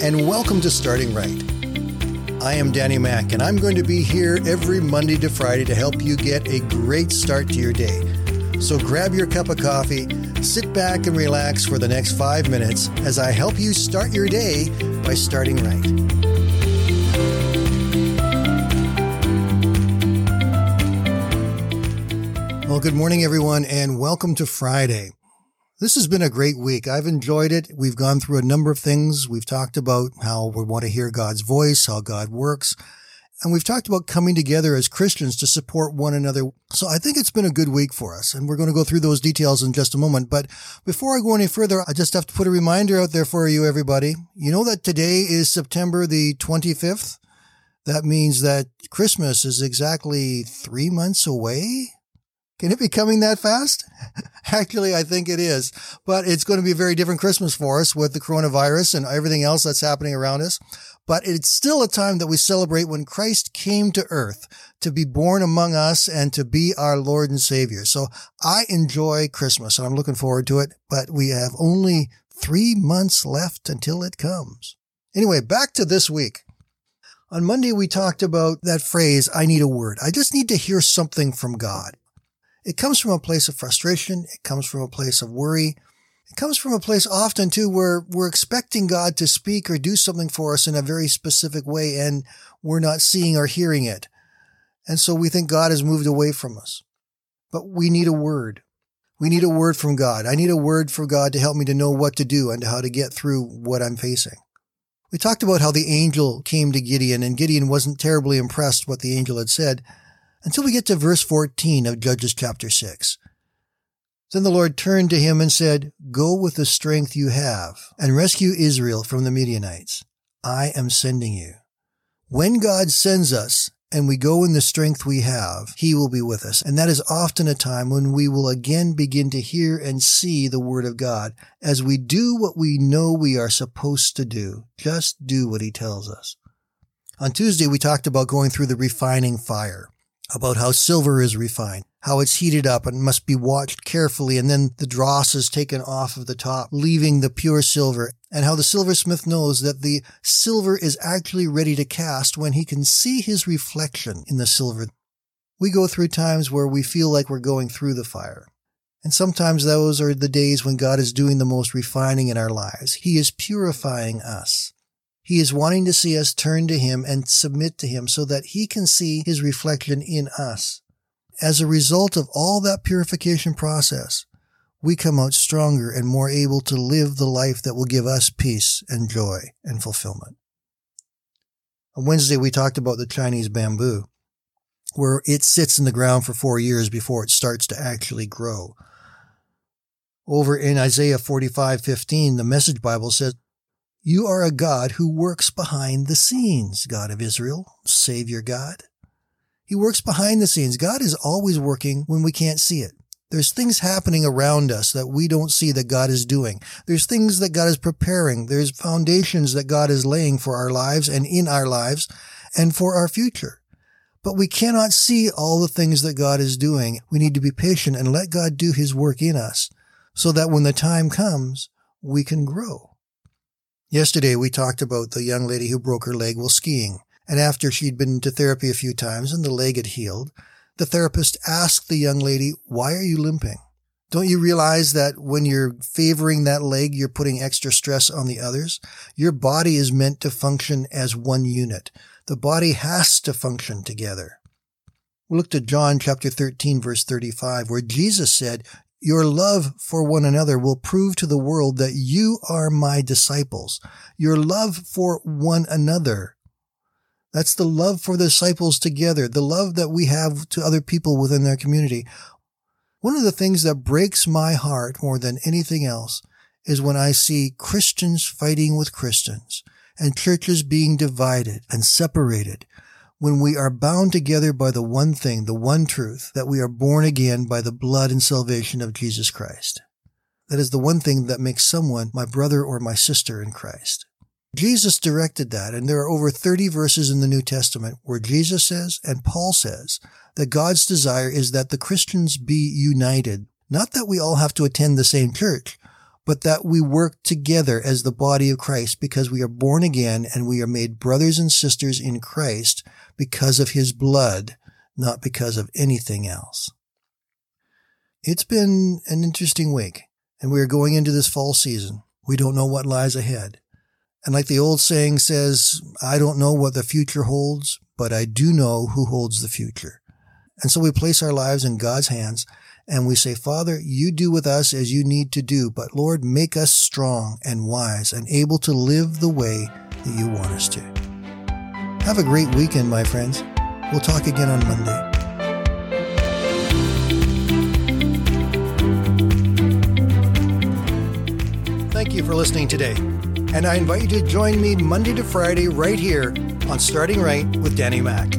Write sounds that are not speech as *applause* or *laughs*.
and welcome to Starting Right. I am Danny Mack, and I'm going to be here every Monday to Friday to help you get a great start to your day. So grab your cup of coffee, sit back and relax for the next five minutes as I help you start your day by starting right. Well, good morning, everyone, and welcome to Friday. This has been a great week. I've enjoyed it. We've gone through a number of things. We've talked about how we want to hear God's voice, how God works, and we've talked about coming together as Christians to support one another. So I think it's been a good week for us, and we're going to go through those details in just a moment. But before I go any further, I just have to put a reminder out there for you, everybody. You know that today is September the 25th. That means that Christmas is exactly three months away. Can it be coming that fast? *laughs* Actually, I think it is, but it's going to be a very different Christmas for us with the coronavirus and everything else that's happening around us. But it's still a time that we celebrate when Christ came to earth to be born among us and to be our Lord and Savior. So I enjoy Christmas and I'm looking forward to it, but we have only three months left until it comes. Anyway, back to this week. On Monday, we talked about that phrase, I need a word. I just need to hear something from God. It comes from a place of frustration. It comes from a place of worry. It comes from a place often too where we're expecting God to speak or do something for us in a very specific way and we're not seeing or hearing it. And so we think God has moved away from us. But we need a word. We need a word from God. I need a word from God to help me to know what to do and how to get through what I'm facing. We talked about how the angel came to Gideon and Gideon wasn't terribly impressed what the angel had said until we get to verse 14 of Judges chapter 6. Then the Lord turned to him and said, Go with the strength you have and rescue Israel from the Midianites. I am sending you. When God sends us and we go in the strength we have, he will be with us. And that is often a time when we will again begin to hear and see the word of God as we do what we know we are supposed to do. Just do what he tells us. On Tuesday, we talked about going through the refining fire about how silver is refined, how it's heated up and must be watched carefully, and then the dross is taken off of the top, leaving the pure silver, and how the silversmith knows that the silver is actually ready to cast when he can see his reflection in the silver. We go through times where we feel like we're going through the fire. And sometimes those are the days when God is doing the most refining in our lives. He is purifying us. He is wanting to see us turn to Him and submit to Him so that He can see His reflection in us. As a result of all that purification process, we come out stronger and more able to live the life that will give us peace and joy and fulfillment. On Wednesday, we talked about the Chinese bamboo, where it sits in the ground for four years before it starts to actually grow. Over in Isaiah 45:15, the Message Bible says, you are a God who works behind the scenes, God of Israel, Savior God. He works behind the scenes. God is always working when we can't see it. There's things happening around us that we don't see that God is doing. There's things that God is preparing. There's foundations that God is laying for our lives and in our lives and for our future. But we cannot see all the things that God is doing. We need to be patient and let God do his work in us so that when the time comes, we can grow. Yesterday, we talked about the young lady who broke her leg while skiing. And after she'd been to therapy a few times and the leg had healed, the therapist asked the young lady, Why are you limping? Don't you realize that when you're favoring that leg, you're putting extra stress on the others? Your body is meant to function as one unit. The body has to function together. We looked at John chapter 13 verse 35 where Jesus said, your love for one another will prove to the world that you are my disciples. Your love for one another. That's the love for the disciples together, the love that we have to other people within their community. One of the things that breaks my heart more than anything else is when I see Christians fighting with Christians and churches being divided and separated when we are bound together by the one thing, the one truth, that we are born again by the blood and salvation of Jesus Christ. That is the one thing that makes someone my brother or my sister in Christ. Jesus directed that, and there are over 30 verses in the New Testament where Jesus says and Paul says that God's desire is that the Christians be united. Not that we all have to attend the same church, but that we work together as the body of Christ because we are born again and we are made brothers and sisters in Christ because of his blood, not because of anything else. It's been an interesting week and we are going into this fall season. We don't know what lies ahead. And like the old saying says, I don't know what the future holds, but I do know who holds the future. And so we place our lives in God's hands and we say, Father, you do with us as you need to do, but Lord, make us strong and wise and able to live the way that you want us to. Have a great weekend, my friends. We'll talk again on Monday. Thank you for listening today. And I invite you to join me Monday to Friday right here on Starting Right with Danny Mack.